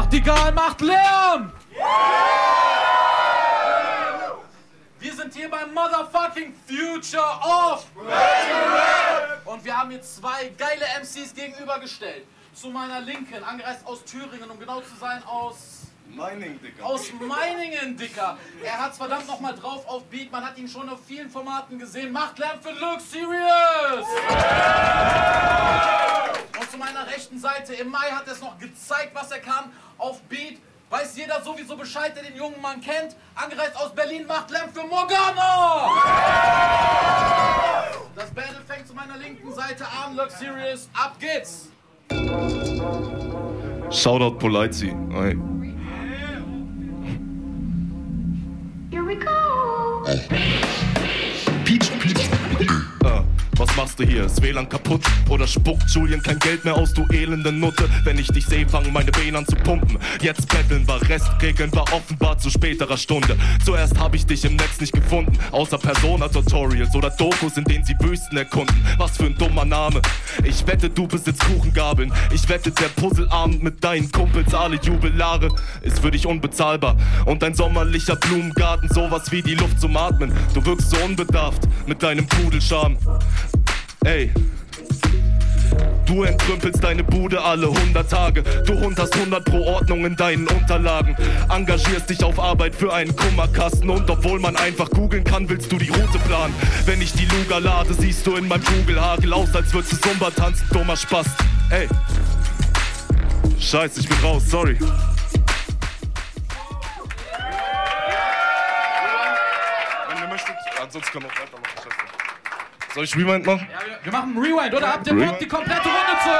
Macht egal, macht Lärm! Wir sind hier beim Motherfucking Future of Und wir haben hier zwei geile MCs gegenübergestellt. Zu meiner Linken, angereist aus Thüringen, um genau zu sein, aus Meining, Dicker. aus Meiningen, Dicker. Er hat's verdammt nochmal drauf auf Beat. Man hat ihn schon auf vielen Formaten gesehen. Macht Lärm für Luke Serious! Und zu meiner rechten Seite, im Mai hat er es noch gezeigt, was er kann. Auf Beat weiß jeder sowieso Bescheid, der den jungen Mann kennt. Angereist aus Berlin, macht Lärm für Morgana! Das Battle fängt zu meiner linken Seite an. Luke Serious, ab geht's! Shoutout Polizzi. Ey. Here we go. Machst du hier? Ist WLAN kaputt? Oder spuckt Julian kein Geld mehr aus, du elende Nutte? Wenn ich dich sehe, fangen meine Venen an zu pumpen. Jetzt betteln war Restregeln, war offenbar zu späterer Stunde. Zuerst habe ich dich im Netz nicht gefunden, außer Persona-Tutorials oder Dokus, in denen sie Wüsten erkunden. Was für ein dummer Name. Ich wette, du besitzt Kuchengabeln. Ich wette, der Puzzleabend mit deinen Kumpels, alle Jubilare, ist für dich unbezahlbar. Und dein sommerlicher Blumengarten, sowas wie die Luft zum Atmen. Du wirkst so unbedarft mit deinem Pudelscham. Ey. Du entrümpelst deine Bude alle 100 Tage. Du Hund hast 100 pro Ordnung in deinen Unterlagen. Engagierst dich auf Arbeit für einen Kummerkasten. Und obwohl man einfach googeln kann, willst du die Route planen. Wenn ich die Luga lade, siehst du in meinem Kugelhagel aus, als würdest du Zumba tanzen. Dummer Spaß. Ey. Scheiße, ich bin raus, sorry. Wenn ihr möchtet, ansonsten kann auch weitermachen. Soll ich Rewind machen? Ja, wir, wir machen Rewind, oder? Habt ihr Bock, die komplette Runde zu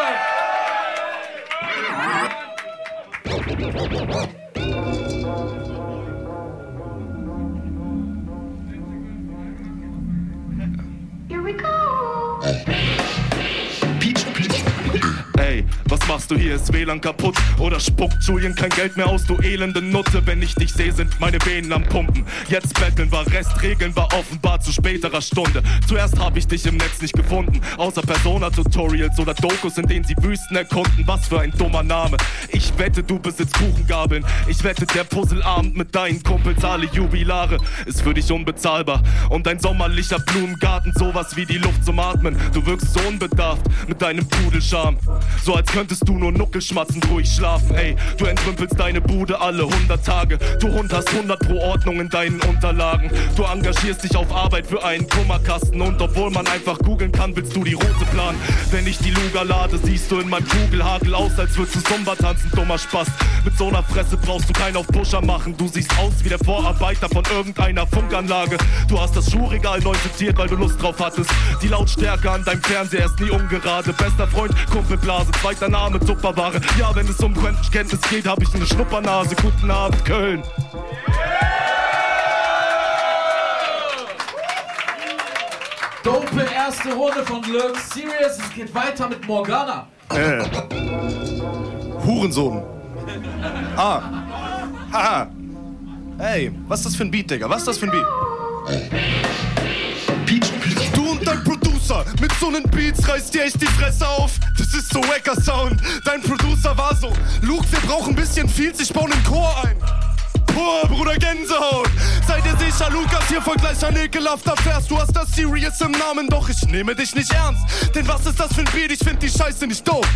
machst du hier? Ist WLAN kaputt? Oder spuckt Julian kein Geld mehr aus, du elende Nutte? Wenn ich dich sehe, sind meine Venen am Pumpen. Jetzt betteln war Restregeln, war offenbar zu späterer Stunde. Zuerst habe ich dich im Netz nicht gefunden, außer Persona-Tutorials oder Dokus, in denen sie Wüsten erkunden. Was für ein dummer Name. Ich wette, du besitzt Kuchengabeln. Ich wette, der Puzzleabend mit deinen Kumpels, alle Jubilare, ist für dich unbezahlbar. Und dein sommerlicher Blumengarten, sowas wie die Luft zum Atmen. Du wirkst so unbedarft mit deinem Pudelscham. So als könntest du nur Nuckelschmatzen ruhig schlafen, ey. Du entrümpelst deine Bude alle 100 Tage. Du Hund hast 100 pro Ordnung in deinen Unterlagen. Du engagierst dich auf Arbeit für einen Kummerkasten. Und obwohl man einfach googeln kann, willst du die Route planen. Wenn ich die Luga lade, siehst du in meinem Kugelhagel aus, als würdest du Zumba tanzen, dummer Spaß. Mit so einer Fresse brauchst du keinen auf Pusher machen. Du siehst aus wie der Vorarbeiter von irgendeiner Funkanlage. Du hast das Schuhregal neu sortiert, weil du Lust drauf hattest. Die Lautstärke an deinem Fernseher ist nie ungerade. Bester Freund, Kumpelblase, zweiter Name, Tupperware. Ja, wenn es um Kenntnis geht, hab ich eine Schnuppernase. Guten Abend, Köln. Dope erste Runde von Lurk Serious. Es geht weiter mit Morgana. Äh. Hurensohn. Ah. Haha. Ey, was ist das für ein Beat, Digga? Was ist das für ein Beat? Producer mit so nen Beats reißt dir echt die Fresse auf. Das ist so wacker Sound. Dein Producer war so. Luke, wir brauchen bisschen viel, ich bauen den Chor ein. Boah, Bruder Gänsehaut. Seid ihr sicher, Lukas, hier voll gleich ein ekelhafter Vers. Du hast das Serious im Namen, doch ich nehme dich nicht ernst. Denn was ist das für ein Beat? Ich find die Scheiße nicht doof.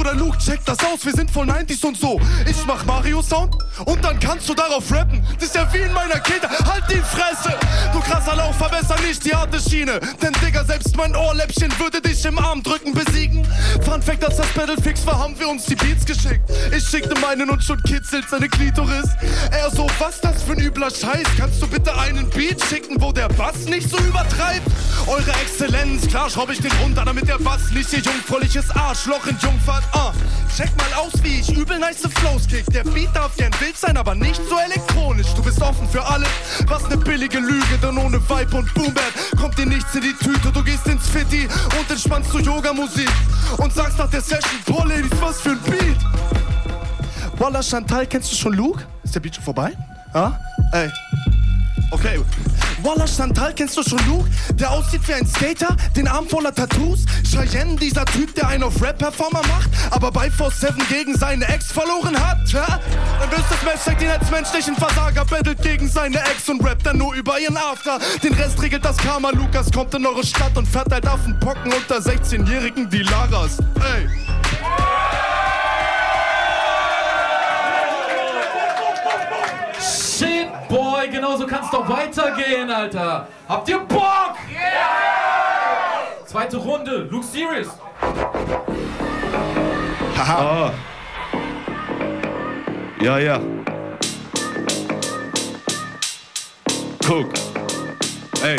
Bruder Luke, check das aus, wir sind voll 90s und so. Ich mach Mario-Sound und dann kannst du darauf rappen. Das ist ja wie in meiner Kindheit. Halt die Fresse! Du krasser Lauch, verbesser nicht die harte Schiene. Denn Digga, selbst mein Ohrläppchen würde dich im Arm drücken, besiegen. Fun Fact, als das Battle fix war, haben wir uns die Beats geschickt. Ich schickte meinen und schon kitzelt seine Klitoris. Er so, was das für ein übler Scheiß? Kannst du bitte einen Beat schicken, wo der Bass nicht so übertreibt? Eure Exzellenz, klar schraub ich den runter, damit der Bass nicht ihr jungfräuliches Arschloch in Jungfahrt. Ah, check mal aus, wie ich übel nice Flows kick. Der Beat darf gern wild sein, aber nicht so elektronisch. Du bist offen für alles, was ne billige Lüge, denn ohne Vibe und Boombap kommt dir nichts in die Tüte. Du gehst ins Fitti und entspannst zu Yoga-Musik und sagst nach der Session, boah, Ladies, was für ein Beat. Walla Chantal, kennst du schon Luke? Ist der Beat schon vorbei? Ah? Ey. Okay. Walla Chantal, kennst du schon Luke? Der aussieht wie ein Skater, den Arm voller Tattoos. Cheyenne, dieser Typ, der einen auf Rap-Performer macht, aber bei 4-7 gegen seine Ex verloren hat. Ha? Smash zeigt ihn als menschlichen Versager, battelt gegen seine Ex und rappt dann nur über ihren After. Den Rest regelt das Karma. Lukas kommt in eure Stadt und fährt halt Affenpocken unter 16-Jährigen wie Laras. Ey. Boy, genauso kann's doch weitergehen, Alter. Habt ihr Bock? Zweite Runde, Luke Serious. Haha. Ah. Ja, ja. Guck. Ey.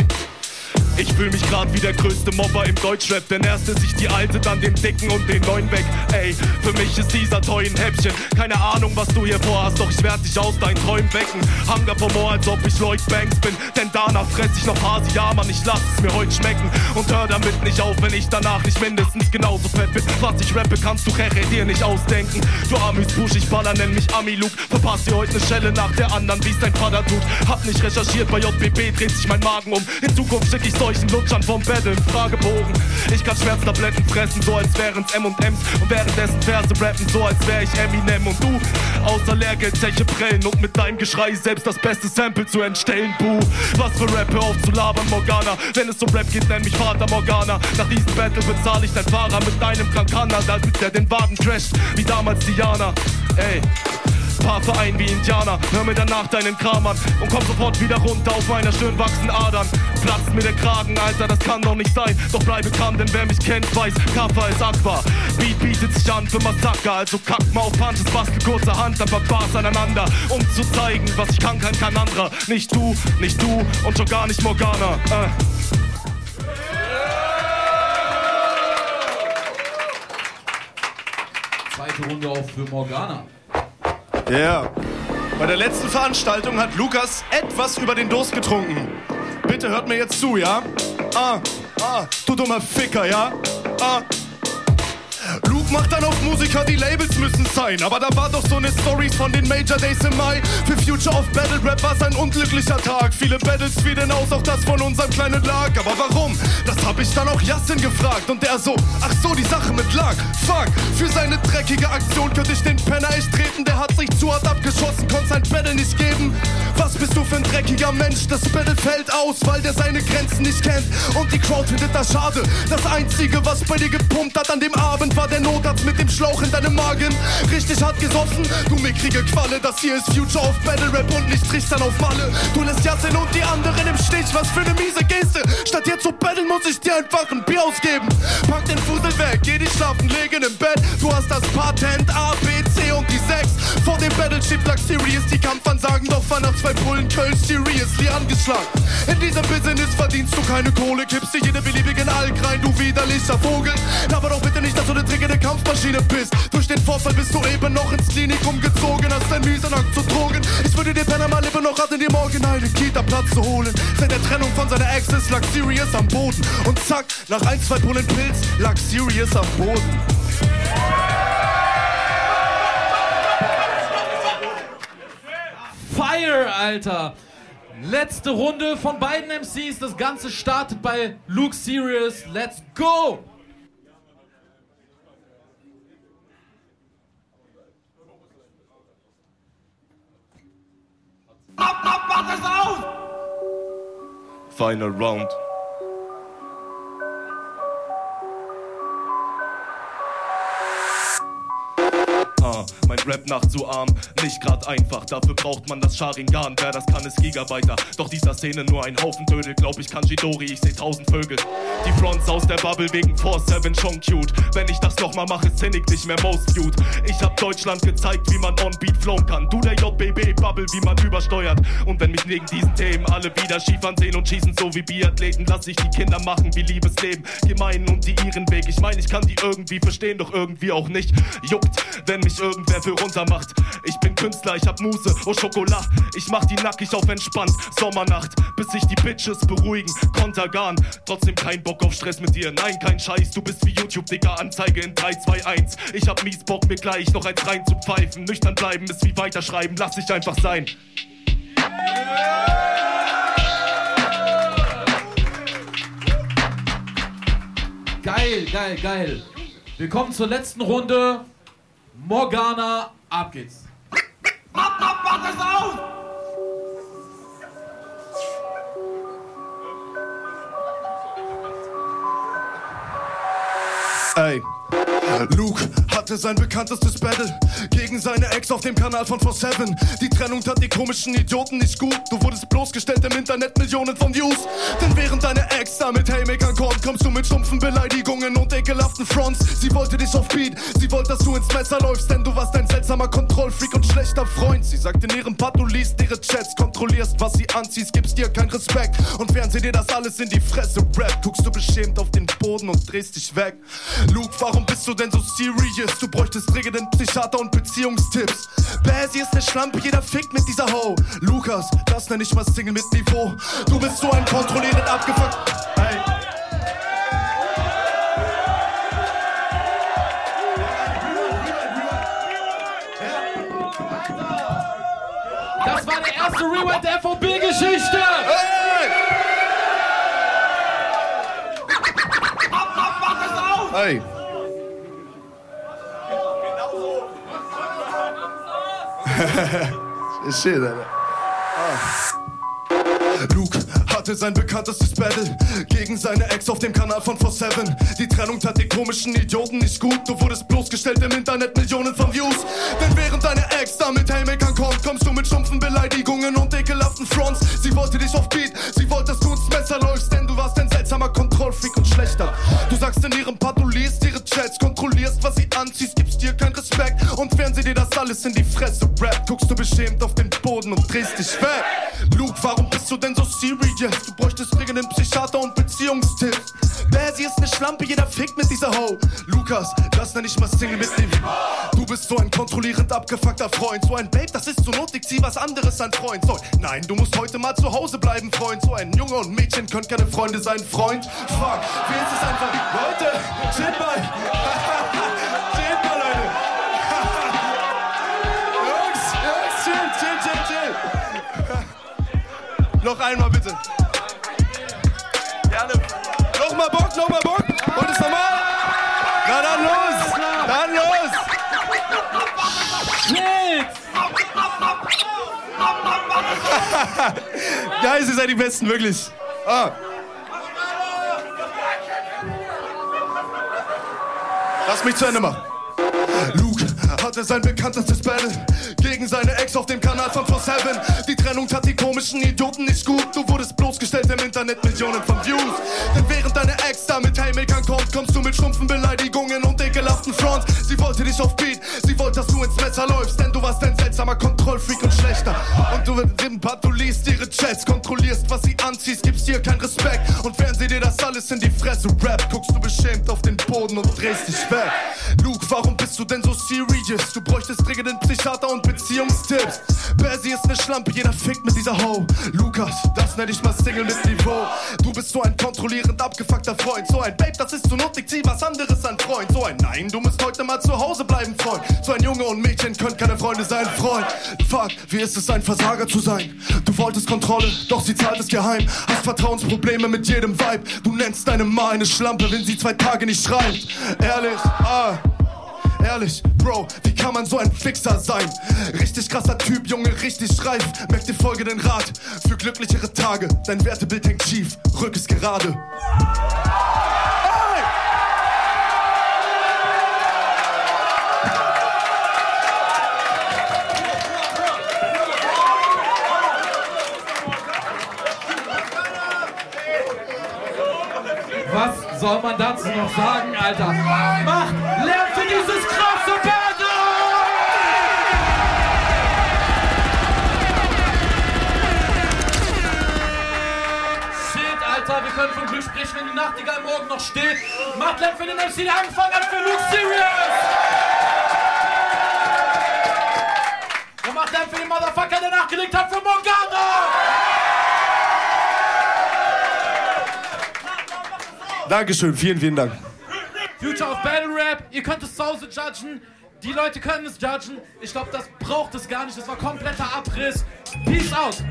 Ich fühl mich grad wie der größte Mobber im Deutschrap, denn erst ist ich die Alte, dann den Dicken und den Neuen weg. Ey, für mich ist dieser Toy ein Häppchen. Keine Ahnung, was du hier vorhast, doch ich werd dich aus deinen Träumen wecken. Hunger for more, als ob ich Lloyd Banks bin, denn danach fress ich noch Hase. Ja, Mann, ich lass es mir heute schmecken und hör damit nicht auf, wenn ich danach nicht mindestens genauso fett bin. Was ich rappe, kannst du Heche dir nicht ausdenken. Du Amis Busch, ich baller, nenn mich Ami Luke. Verpasst dir heute ne Schelle nach der anderen, wie's dein Vater tut. Hab nicht recherchiert, bei JBB dreht sich mein Magen um. In Zukunft schick ich solchen Lutschern vom Battle Fragebogen. Ich kann Schmerztabletten fressen, so als wären's M&M's und währenddessen Verse rappen, so als wär ich Eminem und du außer Lehrgeld prellen und mit deinem Geschrei selbst das beste Sample zu entstellen. Buh, was für Rap, hör auf zu labern, Morgana. Wenn es um Rap geht, nenn mich Vater Morgana. Nach diesem Battle bezahle ich dein Fahrer mit deinem Krankana, der den Wagen crasht, wie damals Diana. Ey. Paar Verein wie Indianer, hör mir danach deinen Kram an und komm sofort wieder runter auf meiner schön wachsenden Adern. Platzt mir der Kragen, Alter, das kann doch nicht sein. Doch bleibe calm, denn wer mich kennt, weiß, Kaffer ist Aqua. Beat bietet sich an für Massaker, also kack mal auf Punches, bastel kurze Hand, dann Bars aneinander, um zu zeigen, was ich kann, kann kein anderer. Nicht du, nicht du und schon gar nicht Morgana. Äh. Zweite Runde auch für Morgana. Ja. Bei der letzten Veranstaltung hat Lukas etwas über den Durst getrunken. Bitte hört mir jetzt zu, ja? Ah, ah, du dummer Ficker, ja? Ah. Macht dann auf Musiker, die Labels müssen sein. Aber da war doch so ne Stories von den Major Days im Mai. Für Future of Battle Rap war ein unglücklicher Tag. Viele Battles fielen aus, auch das von unserem kleinen Lag. Aber warum? Das hab ich dann auch Yassin gefragt. Und der so, ach so, die Sache mit Lag. Fuck, für seine dreckige Aktion könnte ich den Penner echt treten. Der hat sich zu hart abgeschossen, konnte sein Battle nicht geben. Was bist du für ein dreckiger Mensch? Das Battle fällt aus, weil der seine Grenzen nicht kennt. Und die Crowd findet das schade. Das Einzige, was bei dir gepumpt hat an dem Abend, war der Notarzt mit dem Schlauch in deinem Magen. Richtig hart gesoffen, du mickrige Qualle. Das hier ist Future of Battle Rap und nicht Tristan auf Malle. Du lässt Jassen und die anderen im Stich, was für ne miese Geste. Statt hier zu battlen, muss ich dir einfach ein Bier ausgeben. Pack den Fusel weg, geh dich schlafen, legen im Bett. Du hast das Patent A, Vor dem Battle steht Black Series, die Kampfansagen, doch war nach zwei Bullen Köln seriously angeschlagen. In diesem Business verdienst du keine Kohle, kippst dir jede beliebigen Alk rein, du widerlicher Vogel. Aber doch bitte nicht, dass du eine trickende Kampfmaschine bist. Durch den Vorfall bist du eben noch ins Klinikum gezogen, hast dein Miesenang zu drogen. Ich würde dir mal lieber noch raten, dir morgen einen Kita-Platz zu holen. Seit der Trennung von seiner Ex ist lag Sirius am Boden. Und zack, nach ein, zwei Bullen Pilz lag Sirius am Boden. Alter! Letzte Runde von beiden MCs. Das Ganze startet bei Luke Serious. Let's go! Final Round. Rap nachzuahmen, nicht grad einfach. Dafür braucht man das Sharingan. Wer das kann, ist Gigabyter. Doch dieser Szene nur ein Haufen Dödel. Glaub ich kann Shidori, ich seh tausend Vögel. Die Fronts aus der Bubble wegen 4-7 schon cute. Wenn ich das nochmal mache, Cynic nicht mehr most cute. Ich hab Deutschland gezeigt, wie man on Beat flown kann. Du der JBB Bubble, wie man übersteuert. Und wenn mich wegen diesen Themen alle wieder schief ansehen und schießen, so wie Biathleten, lass ich die Kinder machen wie Liebesleben. Die meinen und die ihren Weg. Ich mein, ich kann die irgendwie verstehen, doch irgendwie auch nicht. Juckt, wenn mich irgendwer für runter macht. Ich bin Künstler, ich hab Muse, oh Schokolade. Ich mach die nackig auf entspannt. Sommernacht, bis sich die Bitches beruhigen. Kontergan, trotzdem kein Bock auf Stress mit dir. Nein, kein Scheiß, du bist wie YouTube, Digga. Anzeige in 3, 2, 1. Ich hab mies Bock, mir gleich noch eins rein zu pfeifen. Nüchtern bleiben ist wie weiterschreiben, lass dich einfach sein. Geil, geil, geil. Wir kommen zur letzten Runde. Morgana, ab geht's. Up, up, mach das aus! Ey. Luke hatte sein bekanntestes Battle gegen seine Ex auf dem Kanal von 47. Die Trennung tat die komischen Idioten nicht gut. Du wurdest bloßgestellt im Internet, Millionen von Views. Denn während deine Ex da mit Haymakern kommt, kommst du mit stumpfen Beleidigungen und ekelhaften Fronts. Sie wollte dich auf Beat, sie wollte, dass du ins Messer läufst, denn du warst ein seltsamer Kontrollfreak und schlechter Freund. Sie sagt in ihrem Part, du liest ihre Chats, kontrollierst, was sie anziehst, gibst dir keinen Respekt. Und während sie dir das alles in die Fresse rappt, guckst du beschämt auf den Boden und drehst dich weg. Luke, warum bist du denn so serious? Du bräuchtest dringend Psychiater und Beziehungstipps. Basie ist ne Schlampe, jeder fickt mit dieser Ho. Lukas, das nenn ich mal Single mit Niveau. Du bist so ein kontrollierend abgefuckt. Ey. Das war der erste Rewind der FOB-Geschichte! Ey. Shit, Alter. Luke hatte sein bekanntestes Battle gegen seine Ex auf dem Kanal von 47. Die Trennung tat die komischen Idioten nicht gut. Du wurdest bloßgestellt im Internet, Millionen von Views. Denn während deine Ex da mit Haymakern kommt, kommst du mit stumpfen Beleidigungen und ekelhaften Fronts. Sie wollte dich auf Beat, sie wollte, dass du ins Messer läufst, denn du warst ein seltsamer Kontrollfreak und schlechter. Du sagst in ihrem Part, du liest ihre Chats, kontrollierst, was sie anziehst, gibst dir keinen Respekt. Und während sie dir das alles in die Fresse beschämt auf den Boden und drehst dich weg. Luke, warum bist du denn so serious? Du bräuchtest dringend einen Psychiater und Beziehungstipps. Basie ist ne Schlampe, jeder fickt mit dieser Ho. Lukas, das nenn ich mal Single mit dem. Du bist so ein kontrollierend abgefuckter Freund. So ein Babe, das ist so notig, zieh was anderes an Freund. So, nein, du musst heute mal zu Hause bleiben, Freund. So ein Junge und Mädchen können keine Freunde sein, Freund. Fuck, wie ist es einfach? Leute, chill mal. Noch einmal bitte. Gerne. Noch mal Bock, noch mal Bock. Und ist normal. Na dann los. Dann los. Shit! Guys, ihr seid die Besten, wirklich. Ah. Lass mich zu Ende machen. Luke hatte sein bekanntestes Battle gegen seine Ex auf dem Kanal von 47. Die Trennung tat die komischen Idioten nicht gut. Du wurdest bloßgestellt im Internet, Millionen von Views. Denn während deine Ex da mit Haymakern kommt, kommst du mit stumpfen Beleidigungen und ekelhaften Fronts. Sie wollte dich auf Beat, sie wollte, dass du ins Messer läufst, denn du warst ein seltsamer Kontrollfreak und schlechter. Und du mit dem Part, du liest ihre Chats, kontrollierst, was sie anziehst, gibst dir keinen Respekt. Und während sie dir das alles in die Fresse rappt, guckst du beschämt auf den Boden und drehst dich weg. Serious? Du bräuchtest dringend einen Psychiater und Beziehungstipps. Basie ist ne Schlampe, jeder fickt mit dieser Ho. Lukas, das nenn ich mal Single mit Niveau. Du bist so ein kontrollierend abgefuckter Freund. So ein Babe, das ist so notig, zieh was anderes an Freund. So ein Nein, du musst heute mal zu Hause bleiben, Freund. So ein Junge und Mädchen können keine Freunde sein, Freund. Fuck, wie ist es, ein Versager zu sein? Du wolltest Kontrolle, doch sie zahlt es geheim. Hast Vertrauensprobleme mit jedem Vibe. Du nennst deine Ma eine Schlampe, wenn sie zwei Tage nicht schreibt. Ehrlich, ah. Ehrlich, Bro, wie kann man so ein Fixer sein? Richtig krasser Typ, Junge, richtig reif. Merk dir folgenden Rat für glücklichere Tage. Dein Wertebild hängt schief, Rück ist gerade. Was soll man dazu noch sagen, Alter? Macht Lärm Alter, wir können von Glück sprechen, wenn die Nachtigall morgen noch steht. Macht Lärm für den MC, der angefangen hat für Luke Serious! Und macht Lärm für den Motherfucker, der nachgelegt hat für Morgana! Dankeschön, vielen, vielen Dank. Future of Battle Rap, ihr könnt es zu Hause judgen. Die Leute können es judgen. Ich glaube, das braucht es gar nicht. Das war kompletter Abriss. Peace out.